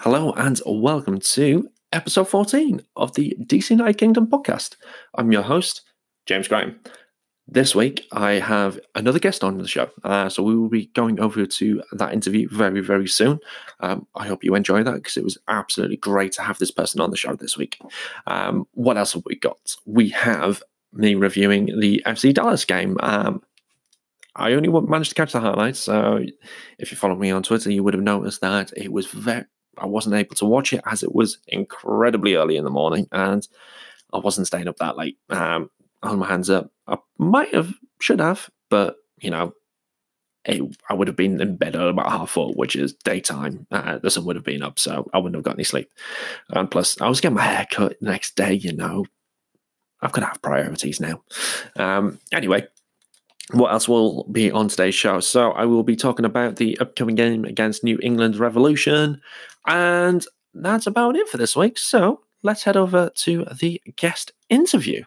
Hello and welcome to episode 14 of the DC United Kingdom podcast. I'm your host, James Graham. This week, I have another guest on the show. Uh, so we will be going over to that interview very, very soon. Um, I hope you enjoy that because it was absolutely great to have this person on the show this week. Um, what else have we got? We have me reviewing the FC Dallas game. Um, I only managed to catch the highlights. So if you follow me on Twitter, you would have noticed that it was very, I wasn't able to watch it as it was incredibly early in the morning and I wasn't staying up that late. Um, I hold my hands up. I might have, should have, but you know, it, I would have been in bed at about half four, which is daytime. Uh, the sun would have been up, so I wouldn't have got any sleep. And plus, I was getting my hair cut the next day. You know, I've got to have priorities now. Um, anyway, what else will be on today's show? So I will be talking about the upcoming game against New England Revolution, and that's about it for this week. So let's head over to the guest interview.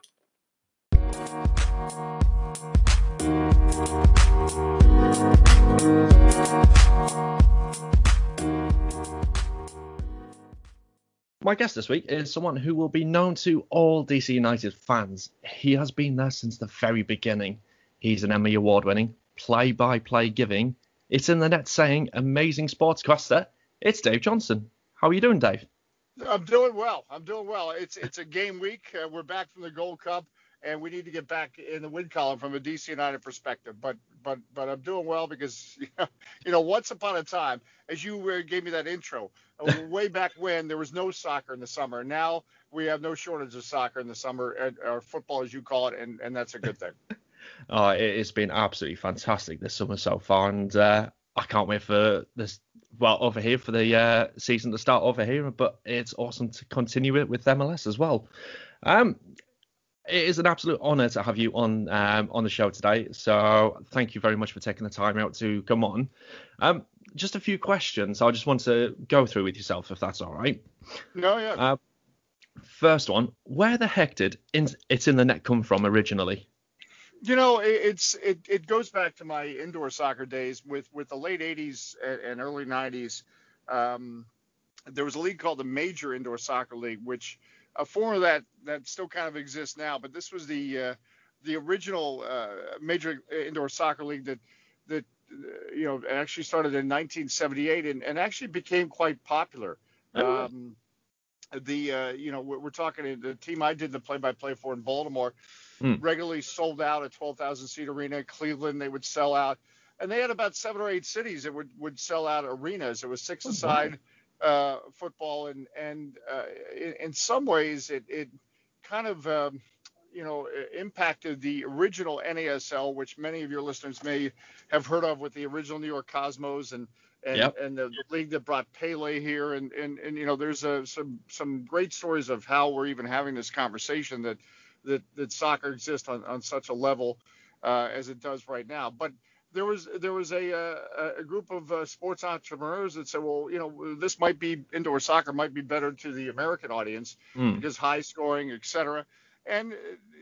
My guest this week is someone who will be known to all DC United fans. He has been there since the very beginning. He's an Emmy Award winning, play by play giving, it's in the net saying amazing sportscaster. It's Dave Johnson. How are you doing, Dave? I'm doing well. I'm doing well. It's it's a game week. Uh, we're back from the Gold Cup, and we need to get back in the win column from a DC United perspective. But but but I'm doing well because you know once upon a time, as you uh, gave me that intro, uh, way back when there was no soccer in the summer. Now we have no shortage of soccer in the summer, or football as you call it, and and that's a good thing. oh, it's been absolutely fantastic this summer so far, and uh, I can't wait for this well over here for the uh, season to start over here, but it's awesome to continue it with MLS as well. Um, it is an absolute honour to have you on um, on the show today. So thank you very much for taking the time out to come on. Um, just a few questions I just want to go through with yourself, if that's all right. No, yeah. Uh, first one, where the heck did in, It's in the Net come from originally? You know, it's it, it goes back to my indoor soccer days with with the late 80s and early 90s. Um, there was a league called the Major Indoor Soccer League, which a form of that that still kind of exists now. But this was the uh, the original uh, Major Indoor Soccer League that that uh, you know actually started in 1978 and, and actually became quite popular. Oh, um, the uh, you know we're, we're, talking the team I did the play-by-play for in Baltimore mm. regularly sold out a 12,000 seat arena. Cleveland, they would sell out. And they had about seven or eight cities that would, would sell out arenas. It was six oh, aside uh, football. And, and uh, in, in, some ways, it, it kind of, um, you know, impacted the original NASL, which many of your listeners may have heard of with the original New York Cosmos and, and, yep. and the, the, league that brought Pele here. And, and, and you know, there's a, some, some great stories of how we're even having this conversation that – that, that soccer exists on, on such a level uh, as it does right now. But there was there was a, a, a group of uh, sports entrepreneurs that said, well, you know, this might be indoor soccer might be better to the American audience mm. because high scoring, et cetera. And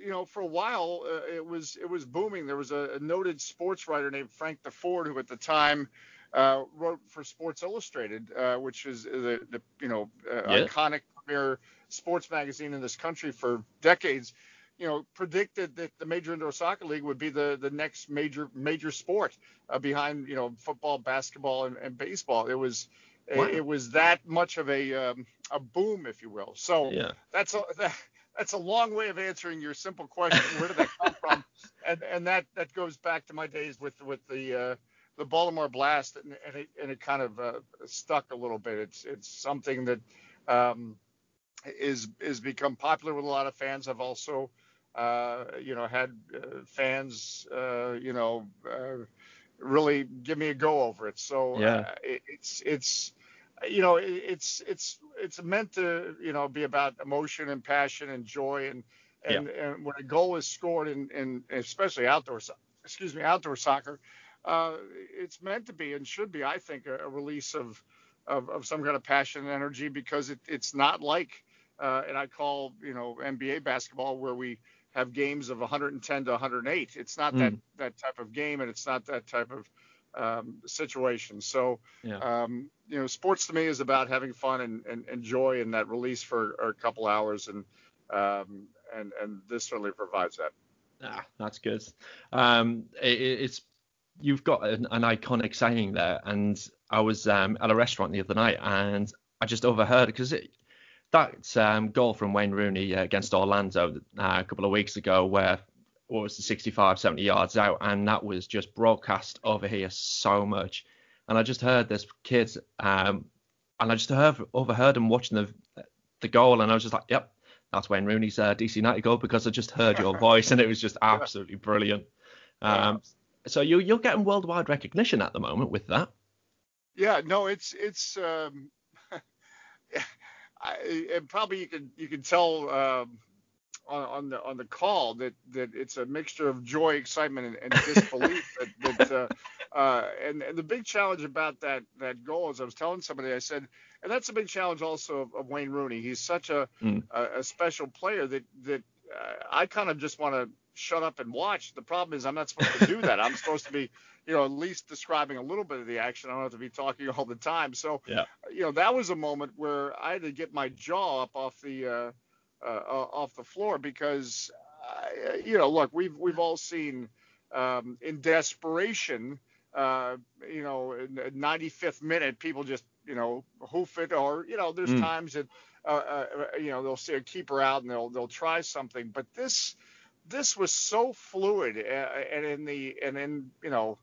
you know, for a while uh, it was it was booming. There was a, a, noted sports writer named Frank Deford who at the time uh, wrote for Sports Illustrated, uh, which is the, the you know uh, yeah. iconic premier sports magazine in this country for decades you know, predicted that the Major Indoor Soccer League would be the the next major major sport uh, behind you know football, basketball, and, and baseball. It was wow. it, it, was that much of a um, a boom, if you will. So yeah. that's a that, that's a long way of answering your simple question. Where did that come from? And and that that goes back to my days with with the uh, the Baltimore Blast, and, and it and it kind of uh, stuck a little bit. It's it's something that um, is is become popular with a lot of fans. I've also uh, you know, had uh, fans, uh, you know, really give me a go over it. So yeah. It, it's it's you know it's it's it's meant to you know be about emotion and passion and joy and and, yeah. and when a goal is scored in, in especially outdoor excuse me outdoor soccer uh, it's meant to be and should be I think a, a release of, of, of some kind of passion and energy because it, it's not like uh, and I call you know NBA basketball where we have games of 110 to 108. It's not mm. that that type of game, and it's not that type of um, situations. So, yeah. um, you know, sports to me is about having fun and, and, and joy and that release for a couple hours, and um, and and this certainly provides that. Ah, that's good. Um, it, it's you've got an, an, iconic saying there, and I was um, at a restaurant the other night, and I just overheard because that um, goal from Wayne Rooney against Orlando uh, a couple of weeks ago, where what was the 65, 70 yards out, and that was just broadcast over here so much. And I just heard this kid, um, and I just heard, overheard him watching the the goal, and I was just like, yep, that's Wayne Rooney's uh, DC United goal because I just heard your voice, and it was just absolutely brilliant. Um, so you you're getting worldwide recognition at the moment with that. Yeah, no, it's it's um, I, and probably you can you can tell um, on, on, the on the call that that it's a mixture of joy, excitement, and, and disbelief. that, that uh, uh, and and the big challenge about that that goal, is I was telling somebody, I said, and that's a big challenge also of, of Wayne Rooney. He's such a mm. a, a, special player that that I kind of just want to shut up and watch. The problem is I'm not supposed to do that. I'm supposed to be, you know, at least describing a little bit of the action. I don't have to be talking all the time. So, yeah. you know, that was a moment where I had to get my jaw up off the uh, uh, off the floor because, uh, you know, look, we've we've all seen um, in desperation, uh, you know, in 95th minute, people just, you know, hoof it, or you know, there's mm. times that, uh, uh, you know, they'll see a keeper out and they'll they'll try something, but this this was so fluid and in the and in you know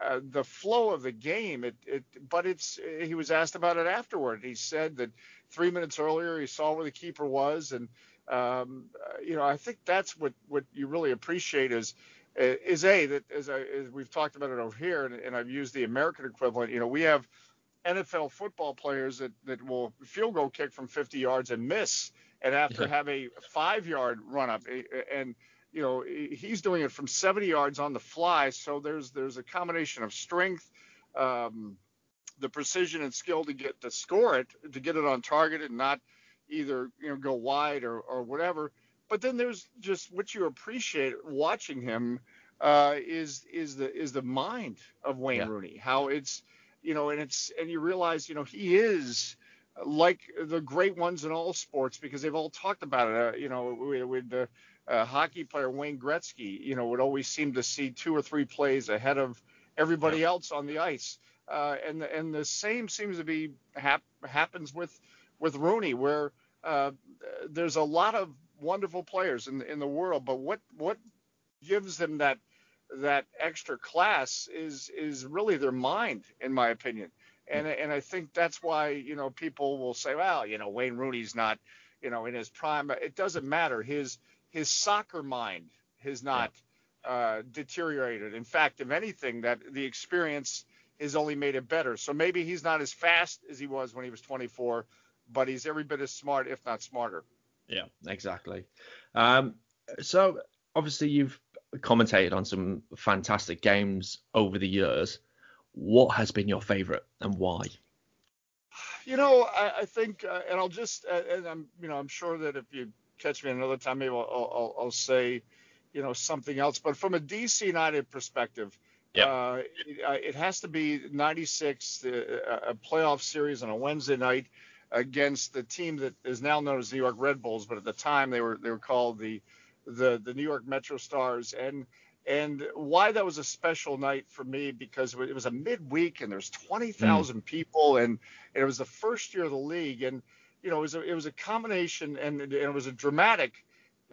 uh, the flow of the game. It, it, but it's he was asked about it afterward. He said that three minutes earlier he saw where the keeper was, and um, uh, you know I think that's what what you really appreciate is is a that as, I, as we've talked about it over here, and, and I've used the American equivalent. You know we have NFL football players that that will field goal kick from 50 yards and miss, and after yeah. have a five yard run up and you know he's doing it from 70 yards on the fly so there's there's a combination of strength um, the precision and skill to get to score it to get it on target and not either you know go wide or, or whatever but then there's just what you appreciate watching him uh, is is the is the mind of Wayne yeah. Rooney how it's you know and it's and you realize you know he is like the great ones in all sports because they've all talked about it uh, you know with, with the uh, hockey player Wayne Gretzky, you know, would always seem to see two or three plays ahead of everybody yeah. else on the ice. Uh, and the, and the same seems to be hap- happens with with Rooney, where uh, there's a lot of wonderful players in in the world, but what what gives them that that extra class is is really their mind, in my opinion. And and I think that's why you know people will say, well, you know, Wayne Rooney's not, you know, in his prime. It doesn't matter. His his soccer mind has not uh, deteriorated. In fact, if anything, that the experience has only made it better. So maybe he's not as fast as he was when he was 24, but he's every bit as smart, if not smarter. Yeah, exactly. Um, so obviously you've commentated on some fantastic games over the years. What has been your favorite and why? You know, I, I think, uh, and I'll just, uh, and I'm, you know, I'm sure that if you catch me another time, maybe I'll, I'll, I'll say, you know, something else. But from a DC United perspective, yep. uh, it, uh, it, has to be 96, uh, a playoff series on a Wednesday night against the team that is now known as New York Red Bulls, but at the time they were they were called the the the New York Metro Stars. And and why that was a special night for me because it was a midweek and there's 20,000 mm. people and, and it was the first year of the league and you know, it was a, it was a combination and, and it was a dramatic,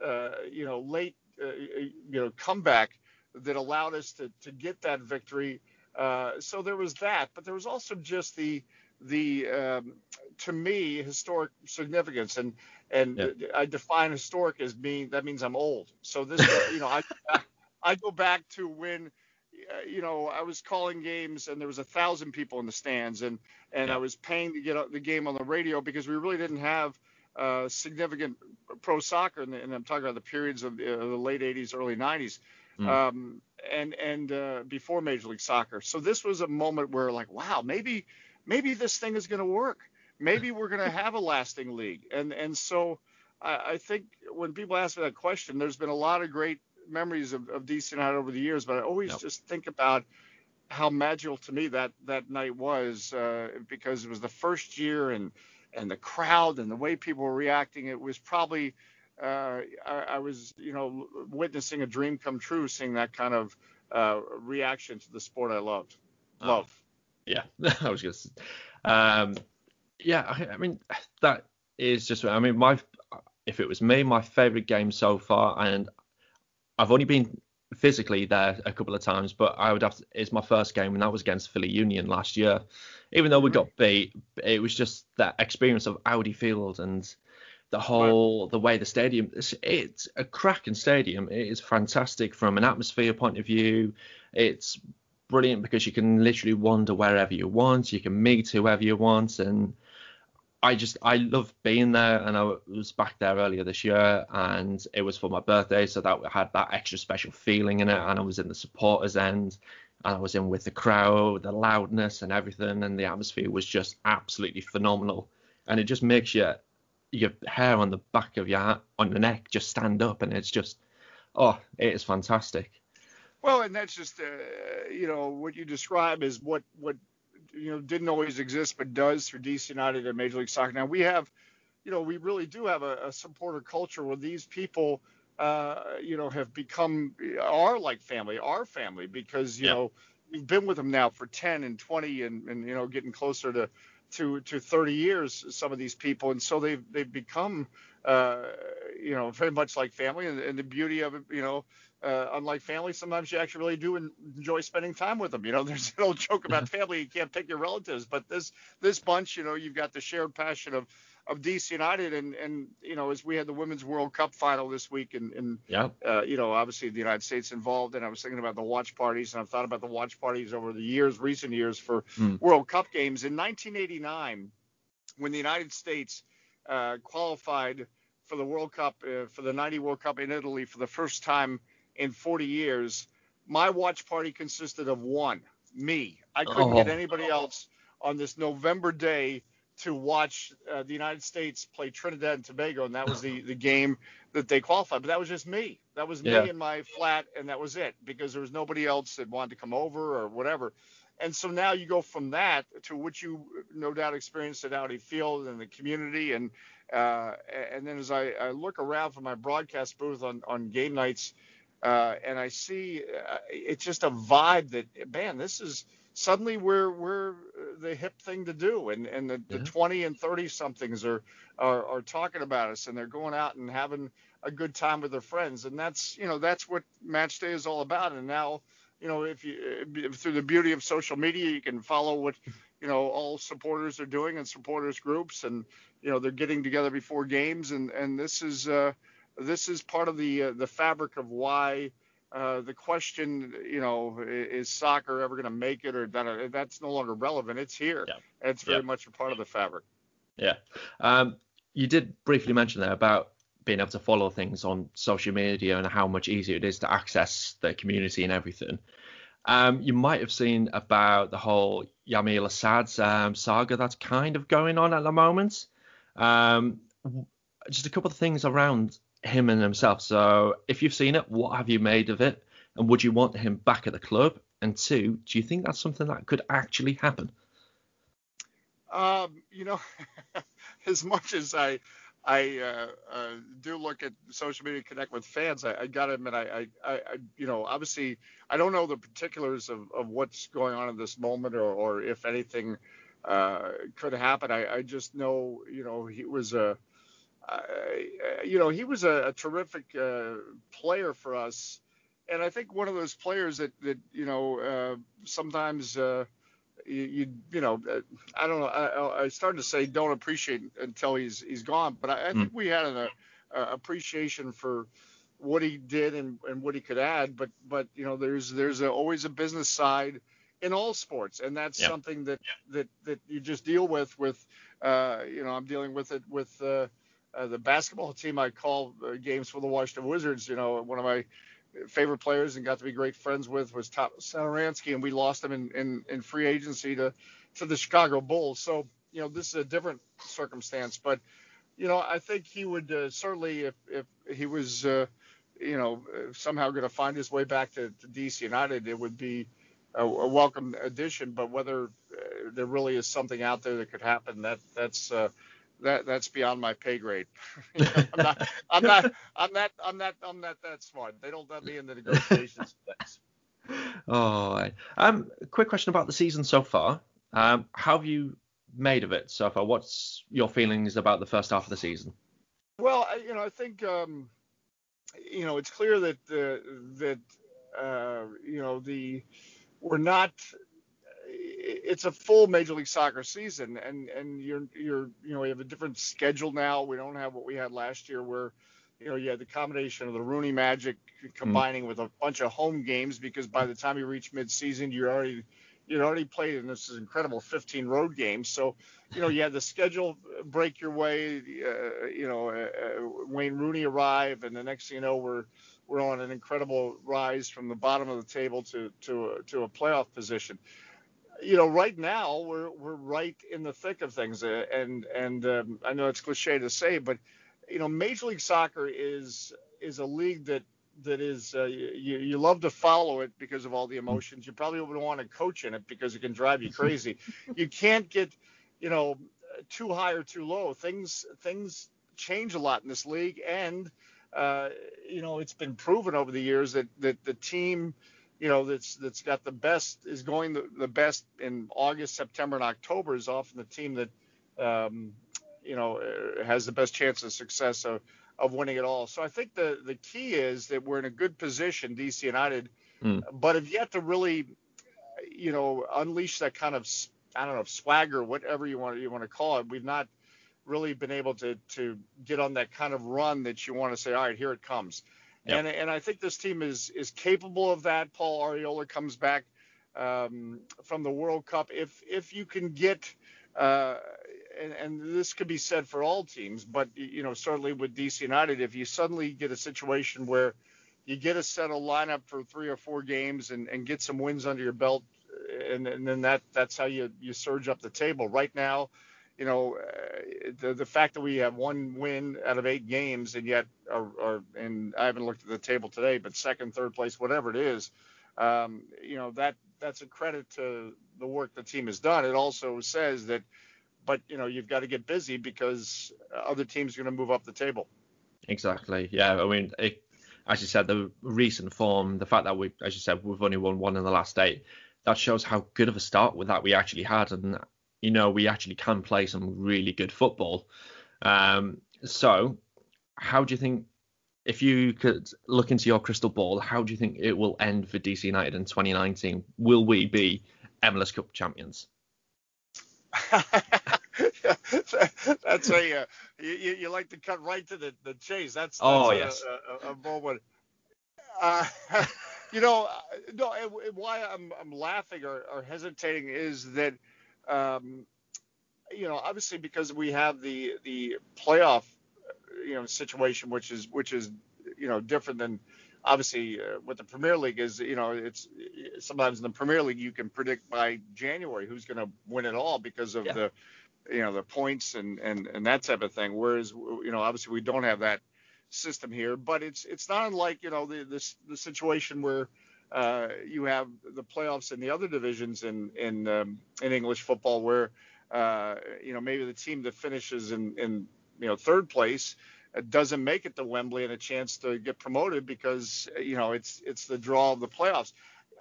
uh, you know, late, uh, you know, comeback that allowed us to, to get that victory. Uh, so there was that, but there was also just the, the, um, to me, historic significance. And, and yeah. I define historic as being, that means I'm old. So this, you know, I, I go back to when, uh, you know, I was calling games and there was a thousand people in the stands, and and yeah. I was paying to get the game on the radio because we really didn't have uh, significant pro soccer, and, and, I'm talking about the periods of the, uh, the late 80s, early 90s, mm. um, and and uh, before Major League Soccer. So this was a moment where like, wow, maybe maybe this thing is going to work. Maybe we're going to have a lasting league, and and so. I, I think when people ask me that question, there's been a lot of great memories of, of DC United over the years, but I always yep. just think about how magical to me that that night was uh, because it was the first year and and the crowd and the way people were reacting. It was probably uh, I, I, was you know witnessing a dream come true, seeing that kind of uh, reaction to the sport I loved. Oh. Love. Yeah, I was just um, yeah. I, I mean that is just I mean my if it was me my favorite game so far and I've only been physically there a couple of times, but I would have to, it's my first game, and that was against Philly Union last year. Even though we got beat, it was just that experience of Audi Field and the whole the way the stadium it's, it's a cracking stadium. It is fantastic from an atmosphere point of view. It's brilliant because you can literally wander wherever you want. You can meet whoever you want, and I just I love being there, and I was back there earlier this year, and it was for my birthday, so that had that extra special feeling in it. And I was in the supporters end, and I was in with the crowd, the loudness and everything, and the atmosphere was just absolutely phenomenal. And it just makes you your hair on the back of your on the neck just stand up, and it's just oh, it is fantastic. Well, and that's just uh, you know what you describe is what what you know didn't always exist but does through DC United and Major League Soccer. Now we have, you know, we really do have a, a supporter culture where these people, uh, you know, have become are like family, our family because you yeah. know we've been with them now for 10 and 20 and, and you know getting closer to to to 30 years some of these people and so they've they've become uh, you know very much like family and, and the beauty of it you know uh, unlike family, sometimes you actually really do enjoy spending time with them. You know, there's an old joke about family; you can't pick your relatives, but this this bunch, you know, you've got the shared passion of of DC United, and and you know, as we had the Women's World Cup final this week, and and yeah, uh, you know, obviously the United States involved, and I was thinking about the watch parties, and I've thought about the watch parties over the years, recent years for mm. World Cup games. In 1989, when the United States uh, qualified for the World Cup uh, for the 90 World Cup in Italy for the first time in 40 years, my watch party consisted of one, me. I couldn't oh. get anybody else on this November day to watch uh, the United States play Trinidad and Tobago, and that was the, the game that they qualified. But that was just me. That was me in my flat, and that was it because there was nobody else that wanted to come over or whatever. And so now you go from that to what you no doubt experienced at Audi Field and the community, and uh, and then as I, I look around from my broadcast booth on on game nights uh, and I see uh, it's just a vibe that man, this is suddenly we're we're the hip thing to do, and and the, yeah. the 20 and 30 somethings are, are are talking about us, and they're going out and having a good time with their friends, and that's you know that's what match day is all about. And now you know if you through the beauty of social media, you can follow what you know all supporters are doing and supporters groups, and you know they're getting together before games, and and this is. Uh, this is part of the uh, the fabric of why uh, the question, you know, is soccer ever going to make it or that? That's no longer relevant. It's here. Yeah. It's very yeah. much a part of the fabric. Yeah. Um, you did briefly mention there about being able to follow things on social media and how much easier it is to access the community and everything. Um, you might have seen about the whole Yamil Asad um, saga that's kind of going on at the moment. Um, just a couple of things around him and himself. So if you've seen it, what have you made of it? And would you want him back at the club? And two, do you think that's something that could actually happen? Um, you know, as much as I I uh, uh, do look at social media connect with fans, I, I gotta admit, I, I, I, you know, obviously, I don't know the particulars of, of what's going on in this moment, or, or if anything uh, could happen. I, I just know, you know, he was a you know, he was a, a terrific uh, player for us, and I think one of those players that that you know uh, sometimes uh, you, you, you know I don't know I, I started to say don't appreciate until he's he's gone, but I, I think mm. we had an a, appreciation for what he did and, and what he could add, but but you know there's there's a, always a business side in all sports, and that's yeah. something that yeah. that that you just deal with with uh, you know I'm dealing with it with uh, uh, the basketball team I call uh, games for the Washington Wizards. You know, one of my favorite players and got to be great friends with was Tom Satoransky, and we lost him in, in, in free agency to to the Chicago Bulls. So you know, this is a different circumstance, but you know, I think he would uh, certainly if if he was uh, you know somehow going to find his way back to, to DC United, it would be a, a welcome addition. But whether uh, there really is something out there that could happen, that that's that that's beyond my pay grade. I'm not I'm not I'm not I'm not I'm not that smart. They don't let me in the negotiations. oh, um, quick question about the season so far. Um, how have you made of it so far? What's your feelings about the first half of the season? Well, I, you know, I think um, you know it's clear that uh, that uh, you know the we're not it's a full Major League Soccer season, and and you're you're you know we have a different schedule now. We don't have what we had last year, where you know you had the combination of the Rooney Magic combining mm with a bunch of home games, because by the time you reach midseason, you're already you'd already played in this is incredible 15 road games. So you know you had the schedule break your way. Uh, you know uh, uh, Wayne Rooney arrive, and the next thing you know we're we're on an incredible rise from the bottom of the table to to to a playoff position you know, right now we're we're right in the thick of things, uh, and and um, I know it's cliche to say, but you know, Major League Soccer is is a league that that is uh, you you love to follow it because of all the emotions. You probably wouldn't want to coach in it because it can drive you crazy. you can't get, you know, too high or too low. Things things change a lot in this league, and uh, you know, it's been proven over the years that that the team you know that's that's got the best is going the, the best in August, September, and October is often the team that um, you know uh, has the best chance of success of, of winning it all. So I think the the key is that we're in a good position, DC United, mm. but have yet to really you know unleash that kind of I don't know swagger, whatever you want you want to call it. We've not really been able to to get on that kind of run that you want to say, all right, here it comes. Yep. And and I think this team is is capable of that. Paul Arriola comes back um, from the World Cup. If if you can get uh, and, and, this could be said for all teams, but you know certainly with DC United, if you suddenly get a situation where you get a set of lineup for three or four games and, and get some wins under your belt, and, and then that that's how you you surge up the table. Right now, you know, uh, the the fact that we have one win out of eight games and yet are, are and I haven't looked at the table today, but second, third place, whatever it is, um, you know that that's a credit to the work the team has done. It also says that, but you know, you've got to get busy because other teams are going to move up the table. Exactly. Yeah. I mean, it, as you said, the recent form, the fact that we, as you said, we've only won one in the last eight, that shows how good of a start with that we actually had, and you know we actually can play some really good football. Um, so, how do you think, if you could look into your crystal ball, how do you think it will end for DC United in 2019? Will we be MLS Cup champions? that's a uh, you, you like to cut right to the, the chase. That's, oh, that's oh a, yes. a, a, moment. Uh, you know, no. Why I'm I'm laughing or, or hesitating is that um, you know, obviously because we have the the playoff, you know, situation, which is which is you know different than obviously uh, what the Premier League is. You know, it's sometimes in the Premier League you can predict by January who's going to win it all because of yeah. the you know the points and and and that type of thing. Whereas you know obviously we don't have that system here, but it's it's not unlike you know the this the situation where uh, you have the playoffs in the other divisions in in um, in English football, where uh, you know maybe the team that finishes in in you know third place uh, doesn't make it to Wembley and a chance to get promoted because you know it's it's the draw of the playoffs.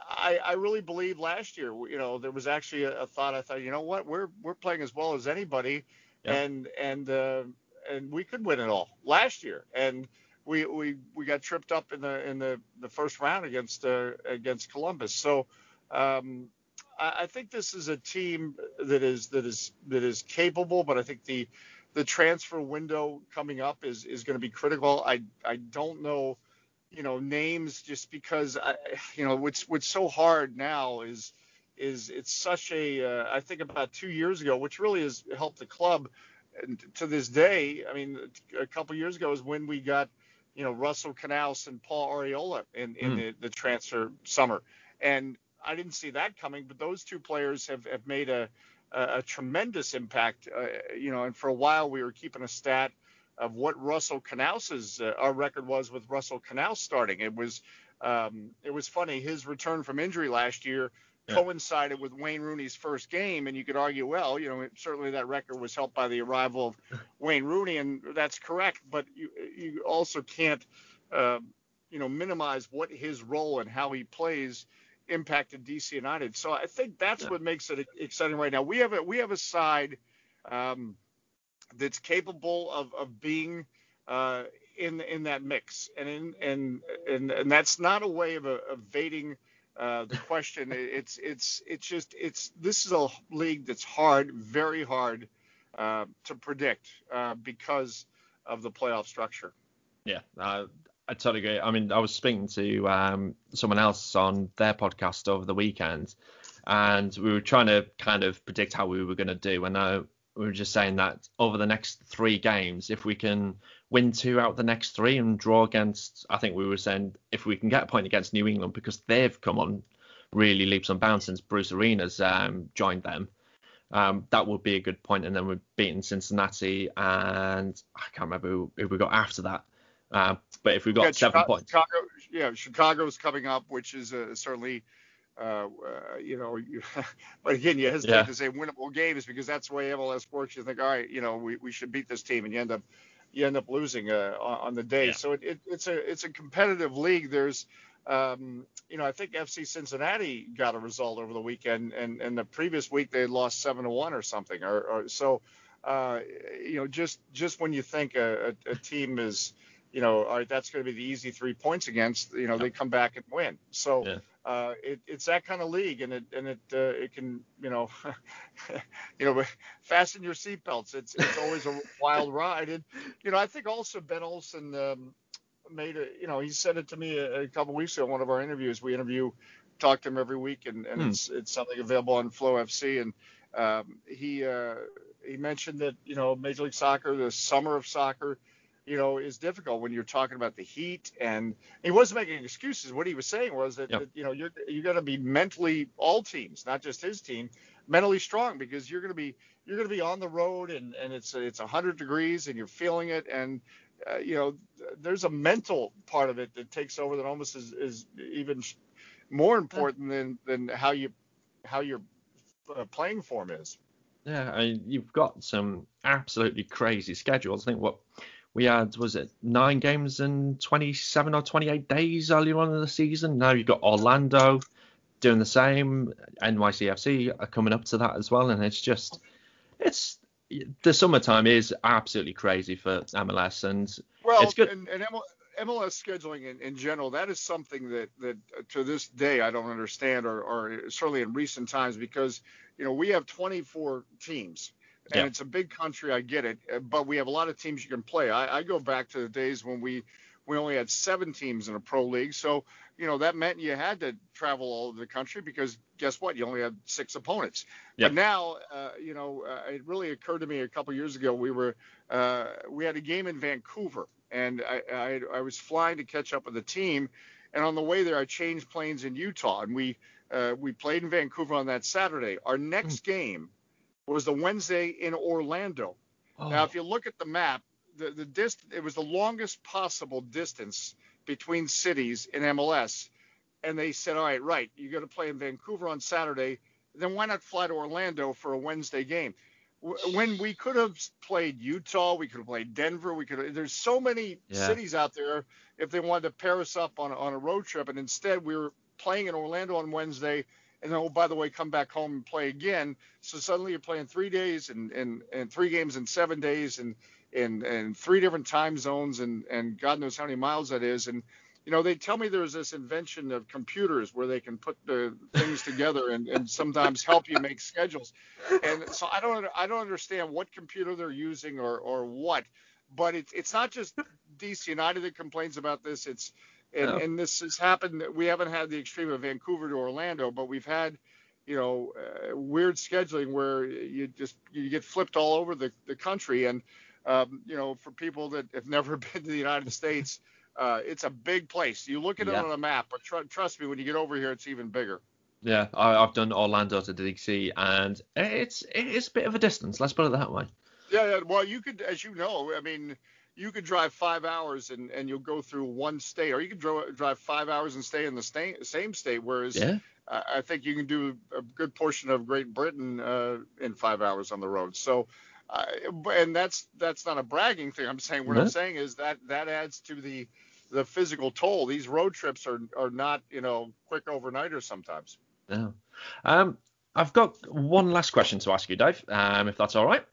I, I really believe last year, you know, there was actually a, a thought. I thought, you know what, we're we're playing as well as anybody, yeah. and and uh, and we could win it all last year. And we we we got tripped up in the in the the first round against uh, against Columbus. So um, I, I, think this is a team that is that is that is capable, but I think the the transfer window coming up is is going to be critical. I I don't know, you know, names just because I you know what's what's so hard now is is it's such a uh, I think about two years ago, which really has helped the club. And to this day, I mean, a couple years ago is when we got you know Russell Canouse and Paul Arriola in, in mm. the, the transfer summer, and I didn't see that coming. But those two players have, have made a, a, a tremendous impact. Uh, you know, and for a while we were keeping a stat of what Russell Canouse's uh, our record was with Russell Canouse starting. It was um, it was funny. His return from injury last year yeah. coincided with Wayne Rooney's first game, and you could argue, well, you know, certainly that record was helped by the arrival of Wayne Rooney, and that's correct. But you you also can't, uh, you know, minimize what his role and how he plays impacted DC United. So I think that's yeah. what makes it exciting right now. We have a we have a side um, that's capable of of being uh, in in that mix, and in and and and that's not a way of, evading uh, the question. it's it's it's just it's this is a league that's hard, very hard uh, to predict uh, because of the playoff structure. Yeah, uh, I totally agree. I mean, I was speaking to um, someone else on their podcast over the weekend, and we were trying to kind of predict how we were going to do. And I, we were just saying that over the next three games, if we can win two out the next three and draw against, I think we were saying if we can get a point against New England because they've come on really leaps and bounds since Bruce Arenas um, joined them. Um, that would be a good point. And then we're beating Cincinnati and I can't remember who, who we got after that. Uh, but if we got yeah, seven Chicago, points, Chicago, yeah, Chicago's coming up, which is uh, certainly uh, uh, you know, you, but again, you hesitate yeah. to say winnable games because that's the way MLS works. You think, all right, you know, we, we should beat this team, and you end up you end up losing uh, on, the day. Yeah. So it, it, it's a it's a competitive league. There's um, you know, I think FC Cincinnati got a result over the weekend, and, and the previous week they lost seven to one or something. Or, or so, uh, you know, just just when you think a, a, a team is, you know, all right, that's going to be the easy three points against, you know, they come back and win. So. Yeah uh, it, it's that kind of league, and it and it uh, it can you know you know fasten your seatbelts. It's it's always a wild ride, and you know I think also Ben Olsen um, made a you know he said it to me a, a couple weeks ago in one of our interviews. We interview talk to him every week, and, and hmm. it's it's something available on Flow FC, and um, he uh, he mentioned that you know Major League Soccer, the summer of soccer you know, is difficult when you're talking about the heat. And he wasn't making excuses. What he was saying was that, yep. that you know, you're you're going to be mentally all teams, not just his team, mentally strong because you're going to be you're going to be on the road and and it's it's 100 degrees and you're feeling it and uh, you know, there's a mental part of it that takes over that almost is, is even more important than than how you how your uh, playing form is. Yeah, I mean, you've got some absolutely crazy schedules. I think what we had was it nine games in 27 or 28 days earlier on in the season. Now you've got Orlando doing the same. NYCFC are coming up to that as well, and it's just it's the summertime is absolutely crazy for MLS, and well, it's good. And, and MLS scheduling in, in general, that is something that that to this day I don't understand, or, or certainly in recent times, because you know we have 24 teams and yeah. it's a big country. I get it, uh, but we have a lot of teams you can play. I, I go back to the days when we we only had seven teams in a pro league, so you know that meant you had to travel all over the country because guess what? You only had six opponents. Yep. But now, uh, you know, uh, it really occurred to me a couple years ago. We were uh, we had a game in Vancouver, and I, I I was flying to catch up with the team, and on the way there, I changed planes in Utah, and we uh, we played in Vancouver on that Saturday. Our next mm. game was the Wednesday in Orlando. Oh. Now, if you look at the map, the the dist it was the longest possible distance between cities in MLS, and they said, all right, right, you're going to play in Vancouver on Saturday, then why not fly to Orlando for a Wednesday game? When we could have played Utah, we could have played Denver, we could. Have, there's so many yeah. cities out there if they wanted to pair us up on on a road trip, and instead we were playing in Orlando on Wednesday and then oh by the way come back home and play again. So suddenly you're playing three days and and, and three games in seven days and and and three different time zones and and god knows how many miles that is. And you know they tell me there's this invention of computers where they can put the things together and, and sometimes help you make schedules. And so i don't i don't understand what computer they're using or or what but it's it's not just dc united that complains about this. It's and, yeah. and this has happened. We haven't had the extreme of Vancouver to Orlando, but we've had, you know, uh, weird scheduling where you just you get flipped all over the, the country. And um, you know, for people that have never been to the United States, uh, it's a big place. You look at yeah. it on a map, but tr- trust me, when you get over here, it's even bigger. Yeah, I, have done Orlando to DC, and it's it's a bit of a distance. Let's put it that way. Yeah, yeah. Well, you could, as you know, I mean, you could drive five hours and, and you'll go through one state, or you could drive five hours and stay in the sta- same state. Whereas yeah. I think you can do a good portion of Great Britain uh, in five hours on the road. So, uh, and that's that's not a bragging thing. I'm saying what. I'm saying is that that adds to the the physical toll. These road trips are are not you know quick overnighters sometimes. Yeah. Um, I've got one last question to ask you, Dave, um, if that's all right.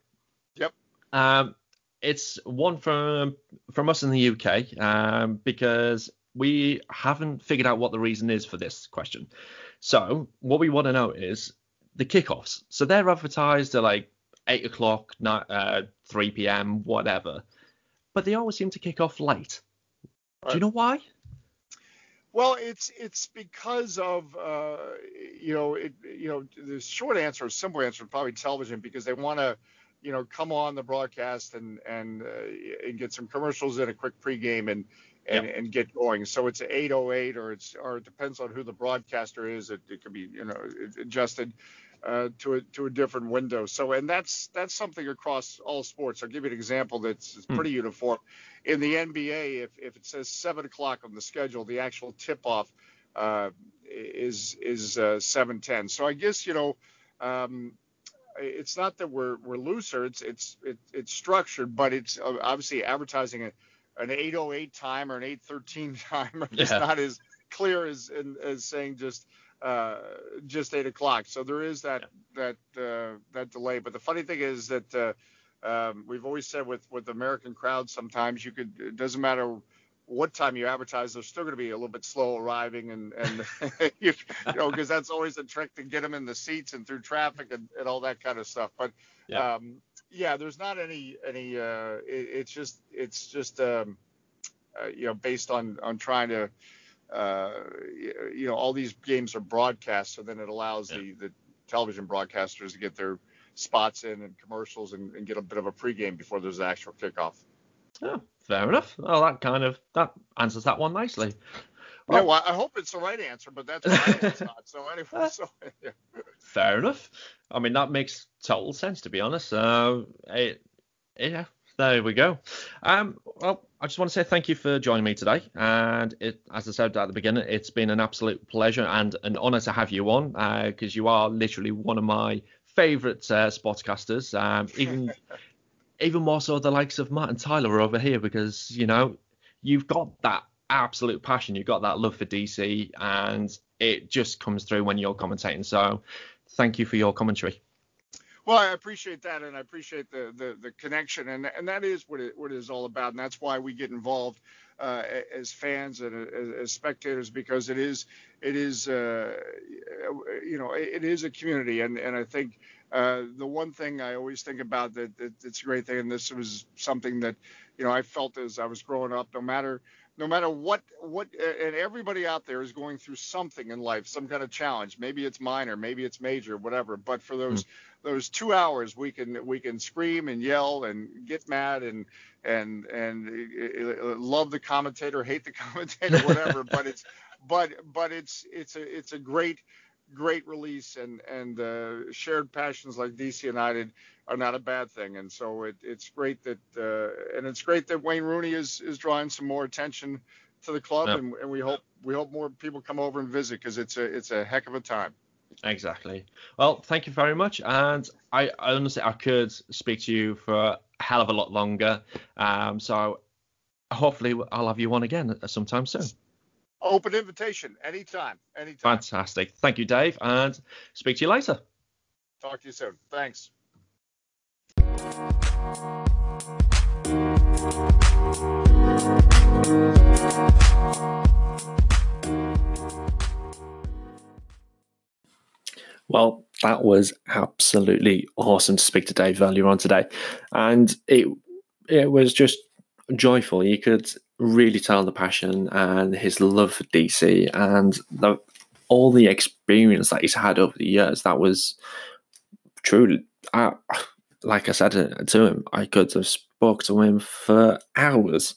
Yep. Um, it's one from from us in the UK um, because we haven't figured out what the reason is for this question. So what we want to know is the kickoffs. So they're advertised at like eight o'clock, not, uh, three p.m., whatever, but they always seem to kick off late. Right. Do you know why? Well, it's it's because of uh, you know it you know the short answer, simple answer, probably television because they want to you know come on the broadcast and and uh, and get some commercials in a quick pregame and and, yep. and get going. So it's 808 or it's or it depends on who the broadcaster is. It, it could be you know adjusted uh, to a to a different window. So and that's that's something across all sports. I'll give you an example that's hmm. pretty hmm. uniform. In the NBA, if if it says seven o'clock on the schedule, the actual tip off uh, is is uh, 7:10. So I guess you know. Um, it's not that we're we're looser. It's it's it, it's structured, but it's uh, obviously advertising an 808 time or an 813 time is yeah. not as clear as as saying just uh, just eight o'clock. So there is that yeah. that uh, that delay. But the funny thing is that uh, um, we've always said with with American crowds, sometimes you could it doesn't matter what time you advertise, they're still going to be a little bit slow arriving, and and you, you know because that's always a trick to get them in the seats and through traffic and, and all that kind of stuff. But yeah, um, yeah there's not any any. Uh, it, it's just it's just um, uh, you know based on on trying to uh, you know, all these games are broadcast, so then it allows yeah. the, the television broadcasters to get their spots in and commercials and, and, get a bit of a pregame before there's an actual kickoff. Oh, fair enough. Well, that kind of that answers that one nicely. Well, I hope it's the right answer, but that's not. So anyway, so yeah. fair enough. I mean, that makes total sense to be honest. Uh, it, yeah, there we go. Um, well, I just want to say thank you for joining me today. And it, as I said at the beginning, it's been an absolute pleasure and an honour to have you on because uh, you are literally one of my favourite uh, sportscasters. Um, even even more so the likes of Matt and Tyler are over here because you know you've got that absolute passion, you've got that love for DC, and it just comes through when you're commentating. So thank you for your commentary. Well, I appreciate that, and I appreciate the the, the connection, and and that is what it what it is all about, and that's why we get involved uh, as fans and as, as, spectators because it is it is uh, you know it is a community, and and I think. Uh, the one thing I always think about that, that it's a great thing, and this was something that, you know, I felt as I was growing up. No matter no matter what what and everybody out there is going through something in life some kind of challenge maybe it's minor maybe it's major whatever but for those mm. those two hours we can we can scream and yell and get mad and and and uh, uh, love the commentator hate the commentator whatever but it's but but it's it's a it's a great great release and and uh, shared passions like DC United are not a bad thing. And so it, it's great that uh, and it's great that Wayne Rooney is is drawing some more attention to the club, and, and, we hope we hope more people come over and visit because it's a it's a heck of a time. Exactly. Well, thank you very much, and I, I honestly I could speak to you for a hell of a lot longer. Um, so hopefully I'll have you on again sometime soon. Open invitation anytime, anytime. Fantastic. Thank you, Dave, and speak to you later. Talk to you soon. Thanks. Well, that was absolutely awesome to speak to Dave earlier on today, and it it was just joyful. You could really tell the passion and his love for DC and the, all the experience that he's had over the years. That was truly, uh, like I said to him, I could have spoke to him for hours,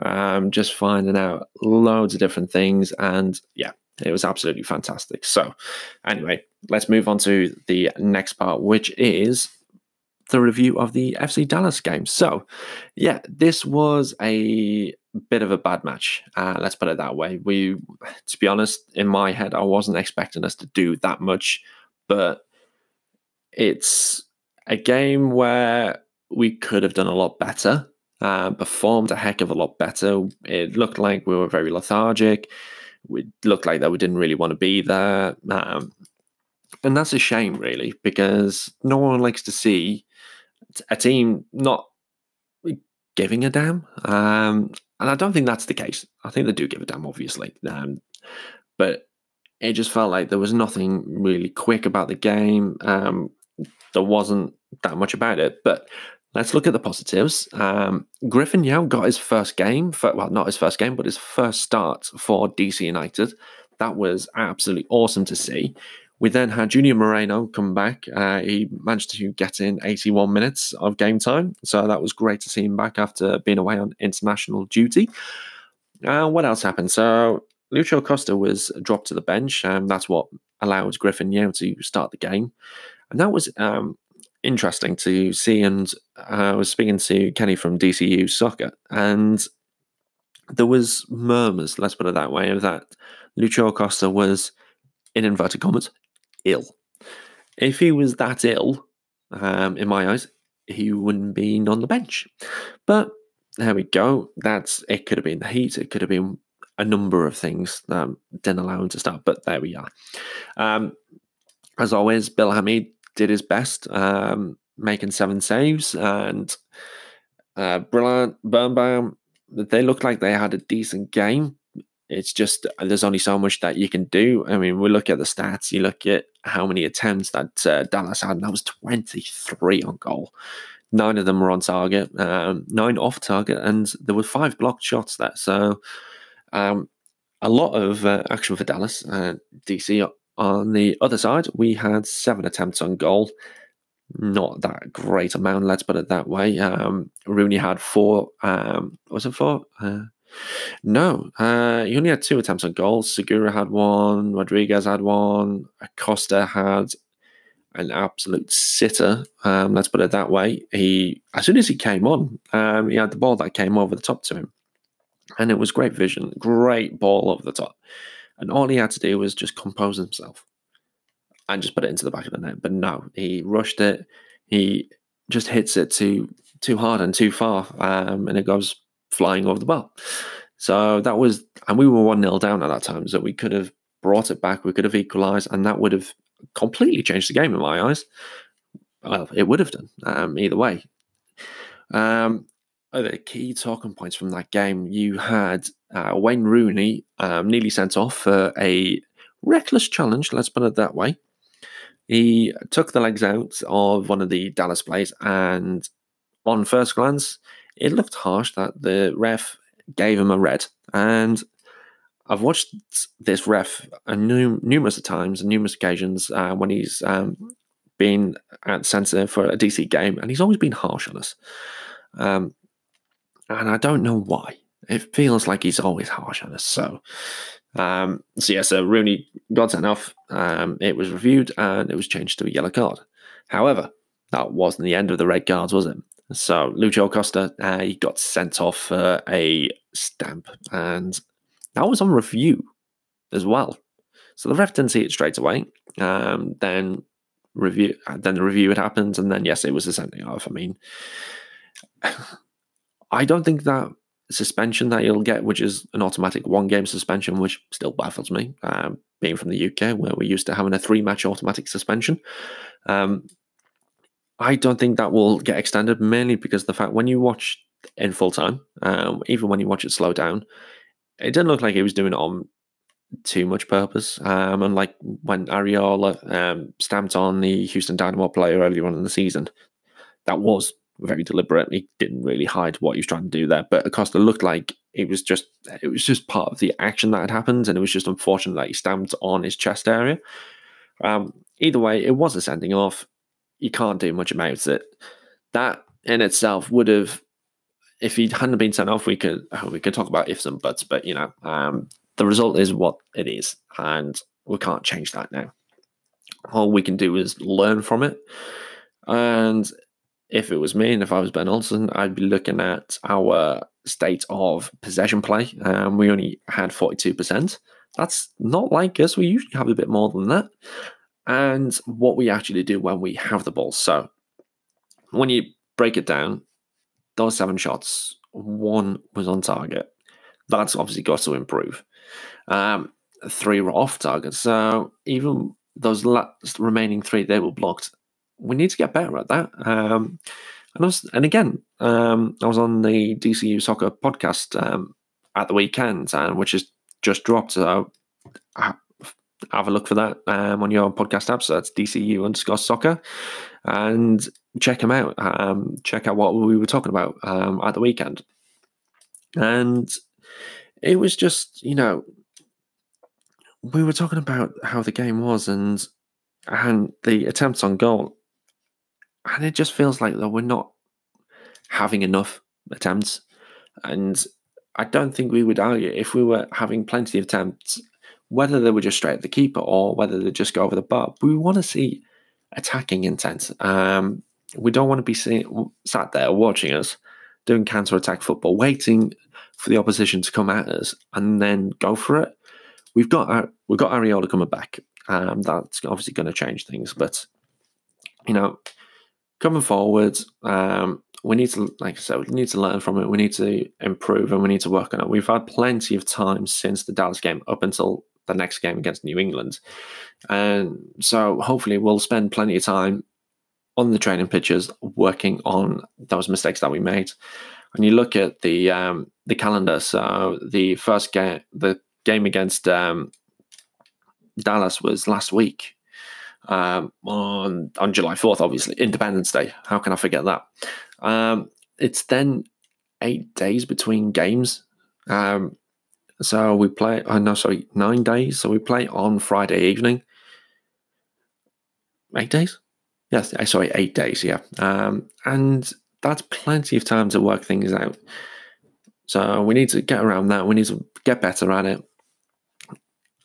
um, just finding out loads of different things. And yeah, it was absolutely fantastic. So, anyway, let's move on to the next part, which is the review of the FC Dallas game. So, yeah, this was a bit of a bad match. Uh, let's put it that way. We, to be honest, in my head, I wasn't expecting us to do that much, but it's a game where we could have done a lot better, uh, performed a heck of a lot better. It looked like we were very lethargic. We looked like that we didn't really want to be there. Um, and that's a shame, really, because no one likes to see a team not giving a damn. Um, and I don't think that's the case. I think they do give a damn, obviously. Um, but it just felt like there was nothing really quick about the game. Um, there wasn't that much about it. But let's look at the positives. Um, Griffin Yow got his first game, for, well, not his first game, but his first start for DC United. That was absolutely awesome to see. We then had Junior Moreno come back. Uh, he managed to get in 81 minutes of game time. So that was great to see him back after being away on international duty. Uh, what else happened? So Lucho Acosta was dropped to the bench. and that's what allowed Griffin Yow to start the game. And that was um, interesting to see. And I was speaking to Kenny from DCU Soccer, and there was murmurs, let's put it that way, of that Lucho Acosta was, in inverted commas, ill. If he was that ill, um, in my eyes, he wouldn't be on the bench. But there we go. That's it. Could have been the heat. It could have been a number of things that didn't allow him to start. But there we are. Um, as always, Bill Hamid did his best, um, making seven saves, and uh, Brillant Birnbaum. They looked like they had a decent game. It's just there's only so much that you can do. I mean, we look at the stats. You look at how many attempts that uh, Dallas had, and that was 23 on goal. Nine of them were on target, um, nine off target, and there were five blocked shots there. So, um, a lot of uh, action for Dallas. Uh, DC on the other side, we had seven attempts on goal. Not that great amount, let's put it that way. Um, Rooney had four. Um, was it four? No, uh, he only had two attempts on goals. Segura had one, Rodriguez had one, Acosta had an absolute sitter. Um, let's put it that way. He, as soon as he came on, um, he had the ball that came over the top to him, and it was great vision, great ball over the top, and all he had to do was just compose himself and just put it into the back of the net. But no, he rushed it. He just hits it too too hard and too far, um, and it goes flying over the bar. So that was, and we were 1 0 down at that time. So we could have brought it back, we could have equalised, and that would have completely changed the game in my eyes. Well, it would have done um, either way. Um, the key talking points from that game you had uh, Wayne Rooney um, nearly sent off for a reckless challenge, let's put it that way. He took the legs out of one of the Dallas players, and on first glance, it looked harsh that the ref gave him a red. And I've watched this ref a num- numerous times and numerous occasions uh, when he's um, been at centre for a DC game, and he's always been harsh on us. Um, and I don't know why. It feels like he's always harsh on us. So, um, so yeah, so Rooney got sent off. Um, it was reviewed and it was changed to a yellow card. However, that wasn't the end of the red cards, was it? So Lucho Acosta, uh, he got sent off for a stamp, and that was on review as well. So the ref didn't see it straight away. Um, then review, uh, then the review had happened, and then yes, it was a sending off. I mean, I don't think that suspension that you'll get, which is an automatic one game suspension, which still baffles me, um, being from the UK, where we're used to having a three match automatic suspension. Um, I don't think that will get extended mainly because the fact when you watch in full time, um, even when you watch it slow down, it didn't look like he was doing it on too much purpose. Um, and like when Arriola um, stamped on the Houston Dynamo player earlier on in the season, that was very deliberate. He didn't really hide what he was trying to do there. But Acosta looked like it was just it was just part of the action that had happened, and it was just unfortunate that he stamped on his chest area. Um, either way, it was a sending off you can't do much about it. That in itself would have, if he hadn't been sent off, we could oh, we could talk about ifs and buts, but you know, um, the result is what it is, and we can't change that now. All we can do is learn from it, and if it was me and if I was Ben Olsen, I'd be looking at our state of possession play. Um, we only had 42%. That's not like us. We usually have a bit more than that. And what we actually do when we have the ball. So when you break it down, those seven shots, one was on target. That's obviously got to improve. Um, three were off target. So even those last remaining three, they were blocked. We need to get better at that. Um, and, was, and again, um, I was on the DCU Soccer podcast um, at the weekend, and which is just dropped. So have a look for that um, on your podcast app. So that's DCU underscore soccer, and check them out. Um, check out what we were talking about um, at the weekend, and it was just you know we were talking about how the game was and and the attempts on goal, and it just feels like that we're not having enough attempts, and I don't think we would argue if we were having plenty of attempts, whether they were just straight at the keeper or whether they just go over the bar. we want to see attacking intent. Um, we don't want to be sat there watching us doing counter attack football, waiting for the opposition to come at us and then go for it. We've got our, we've got Arriola coming back. Um, that's obviously going to change things, but you know, coming forward, um, we need to, like I said, we need to learn from it. We need to improve and we need to work on it. We've had plenty of time since the Dallas game up until the next game against New England. And so hopefully we'll spend plenty of time on the training pitches working on those mistakes that we made. And you look at the um, the calendar. So the first game, the game against um, Dallas was last week um, on on July fourth, obviously Independence Day. How can I forget that? Um, it's then eight days between games. Um, so we play. Oh no, sorry, nine days. So we play on Friday evening. Eight days. Yes, eh, sorry, eight days. Yeah, um, and that's plenty of time to work things out. So we need to get around that. We need to get better at it,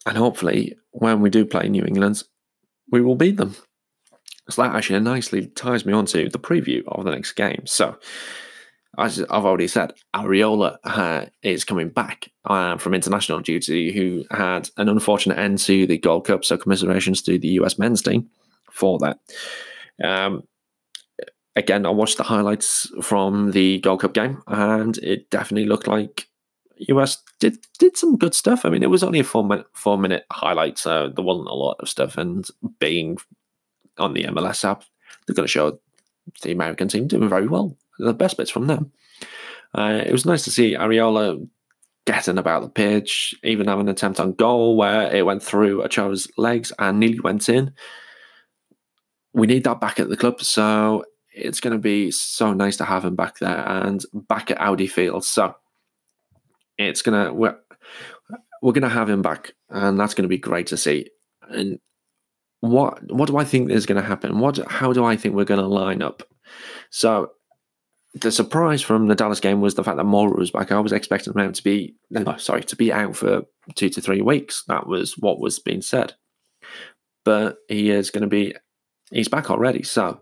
and hopefully, when we do play New England, we will beat them. So that actually nicely ties me on to the preview of the next game. So, as I've already said, Arriola uh, is coming back uh, from international duty, who had an unfortunate end to the Gold Cup. So, commiserations to the US men's team for that. Um, again, I watched the highlights from the Gold Cup game, and it definitely looked like US did did some good stuff. I mean, it was only a four minute four minute highlight, so there wasn't a lot of stuff. And being on the MLS app, they're going to show the American team doing very well. The best bits from them. Uh, it was nice to see Arriola getting about the pitch, even having an attempt on goal where it went through Ochoa's legs and nearly went in. We need that back at the club, so it's going to be so nice to have him back there and back at Audi Field. So it's gonna we're, we're gonna have him back, and that's going to be great to see. And what what do I think is going to happen? What how do I think we're going to line up? So the surprise from the Dallas game was the fact that Mora was back. I was expecting him to be no, sorry to be out for two to three weeks. That was what was being said, but he is going to be he's back already. So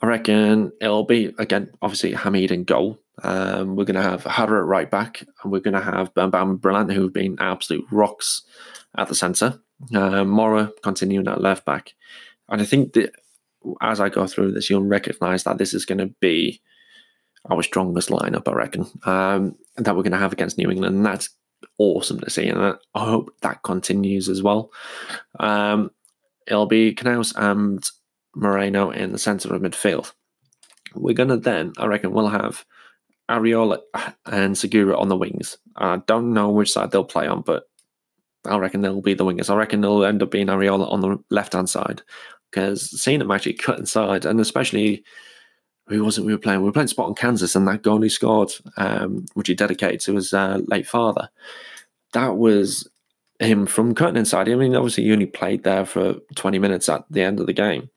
I reckon it'll be again obviously Hamid in goal. Um, we're going to have Jara at right back, and we're going to have Bam Bam who've been absolute rocks at the centre. Uh, Mora continuing at left back. And I think that as I go through this, you'll recognise that this is going to be our strongest lineup, I reckon, um, that we're going to have against New England. And that's awesome to see. And I hope that continues as well. Um, it'll be Canouse and Moreno in the centre of midfield. We're going to then, I reckon, we'll have Arriola and Segura on the wings. I don't know which side they'll play on, but I reckon they'll be the wingers. I reckon they'll end up being Arriola on the left hand side because seeing him actually cut inside, and especially who was it we were playing? We were playing Sporting Kansas, and that goal he scored, um, which he dedicated to his uh, late father, that was him from cutting inside. I mean, obviously, he only played there for 20 minutes at the end of the game,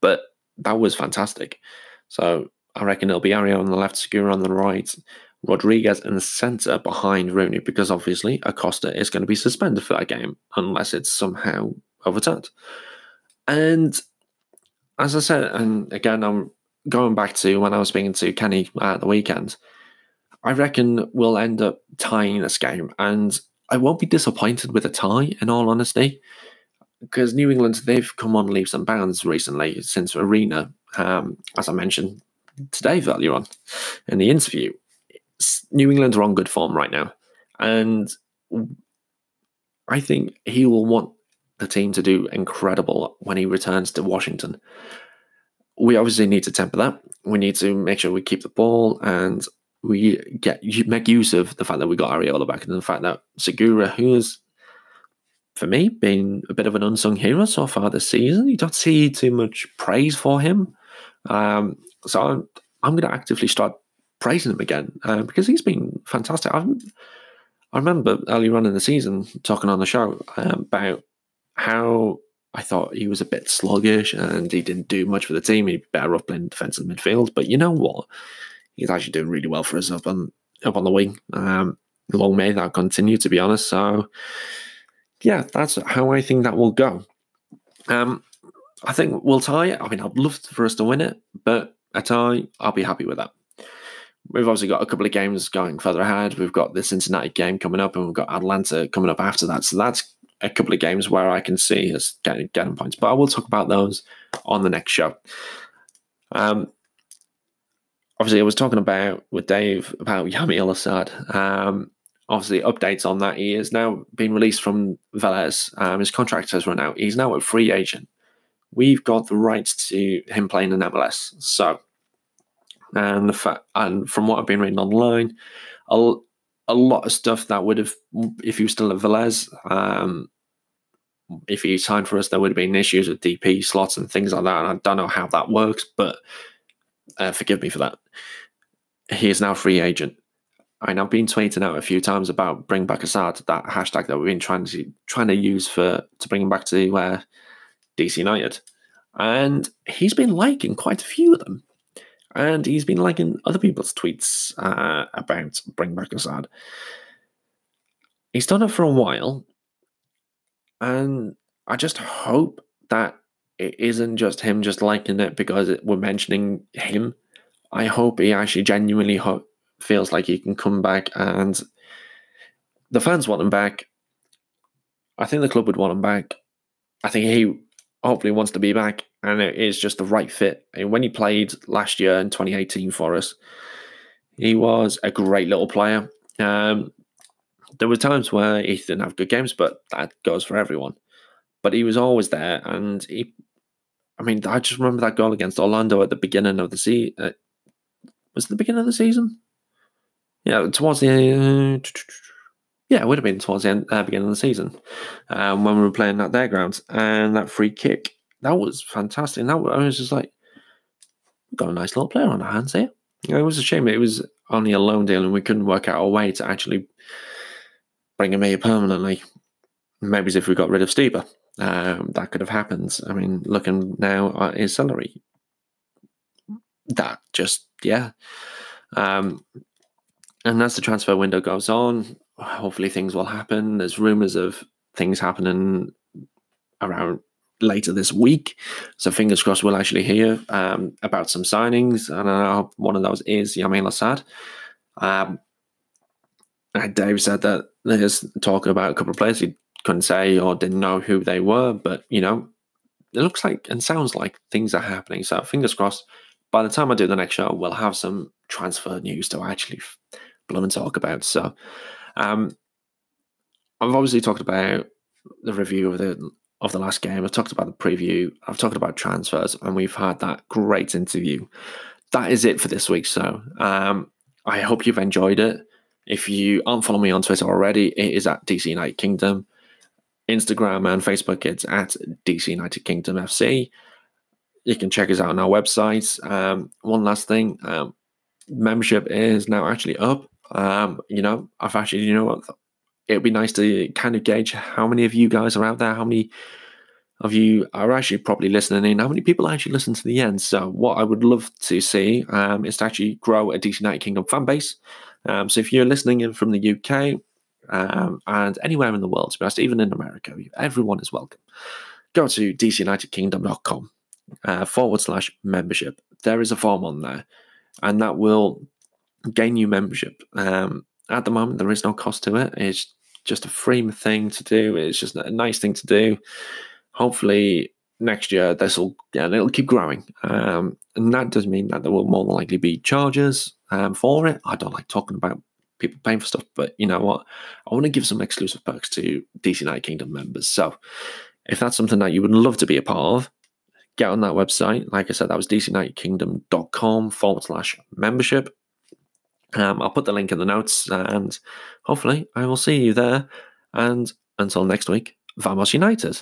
but that was fantastic. So I reckon it'll be Ario on the left, Segura on the right, Rodriguez in the centre behind Rooney, because obviously Acosta is going to be suspended for that game unless it's somehow overturned. And as I said, and again, I'm going back to when I was speaking to Kenny at the weekend, I reckon we'll end up tying this game, and I won't be disappointed with a tie. In all honesty, because New England they've come on leaps and bounds recently since Arena, um, as I mentioned today earlier on in the interview. New England are on good form right now, and I think he will want the team to do incredible when he returns to Washington. We obviously need to temper that. We need to make sure we keep the ball and we get make use of the fact that we got Arriola back and the fact that Segura, who is for me been a bit of an unsung hero so far this season, you don't see too much praise for him. Um, so I'm, I'm going to actively start praising him again uh, because he's been fantastic. I've, i remember earlier on in the season talking on the show uh, about how I thought he was a bit sluggish and he didn't do much for the team. He'd be better up playing defensive midfield. But you know what? He's actually doing really well for us up on up on the wing. Um, long may that continue, to be honest. So, yeah, that's how I think that will go. Um, I think we'll tie it. I mean, I'd love for us to win it, but a tie, I'll be happy with that. We've obviously got a couple of games going further ahead. We've got the Cincinnati game coming up, and we've got Atlanta coming up after that. So that's a couple of games where I can see us getting, points. But I will talk about those on the next show. Um, obviously, I was talking about with Dave about Yamil Asad. Um, obviously, updates on that. He has now been released from Velez. Um, his contract has run out. He's now a free agent. We've got the rights to him playing in MLS. So and the fact, and from what I've been reading online, a lot of stuff that would have, if he was still at Velez, um, if he signed for us, there would have been issues with DP slots and things like that. And I don't know how that works, but uh, forgive me for that. He is now free agent. And I've been tweeting out a few times about bring back Asad, that hashtag that we've been trying to trying to use for to bring him back to uh, DC United, and he's been liking quite a few of them and he's been liking other people's tweets uh, about Bring Back Asad. He's done it for a while, and I just hope that it isn't just him just liking it because it, we're mentioning him. I hope he actually genuinely ho- feels like he can come back, and the fans want him back. I think the club would want him back. I think he hopefully wants to be back, and it is just the right fit. And when he played last year in 2018 for us, he was a great little player. Um, there were times where he didn't have good games, but that goes for everyone. But he was always there, and he. I mean, I just remember that goal against Orlando at the beginning of the season. Uh, was it the beginning of the season? Yeah, towards the. Uh, yeah, it would have been towards the end, uh, beginning of the season um, when we were playing at their grounds. And that free kick, that was fantastic. And that I was just like, got a nice little player on our hands here. You know, it was a shame it was only a loan deal and we couldn't work out a way to actually bring him here permanently. Maybe if we got rid of Stieber, um, that could have happened. I mean, looking now at his salary, that just, yeah. Um, and as the transfer window goes on, hopefully things will happen. There's rumors of things happening around later this week. So fingers crossed we'll actually hear um, about some signings. And I know one of those is Yamil Asad. Um, Dave said that there's talk about a couple of players he couldn't say or didn't know who they were, but you know, it looks like and sounds like things are happening. So fingers crossed. By the time I do the next show, we'll have some transfer news to actually blow and talk about. So um, I've obviously talked about the review of the of the last game. I've talked about the preview. I've talked about transfers, and we've had that great interview. That is it for this week. So um, I hope you've enjoyed it. If you aren't following me on Twitter already, it is at DC United Kingdom. Instagram and Facebook, it's at DC United Kingdom FC. You can check us out on our website. Um, one last thing um, membership is now actually up. Um, you know, I've actually, you know what, it'd be nice to kind of gauge how many of you guys are out there, how many of you are actually probably listening in, how many people actually listen to the end. So, what I would love to see um, is to actually grow a DC United Kingdom fan base. Um, so, if you're listening in from the UK um, and anywhere in the world, to be honest, even in America, everyone is welcome. Go to DCUnitedKingdom.com uh, forward slash membership. there is a form on there, and that will gain you membership. Um, at the moment, there is no cost to it. It's just a free thing to do. It's just a nice thing to do. Hopefully, next year this will yeah it'll keep growing, um, and that does mean that there will more than likely be charges um, for it. I don't like talking about people paying for stuff, but you know what? I want to give some exclusive perks to DC United Kingdom members. So if that's something that you would love to be a part of, get on that website. Like I said, that was dcunitedkingdom.com forward slash membership. Um, I'll put the link in the notes and hopefully I will see you there. And until next week, Vamos United.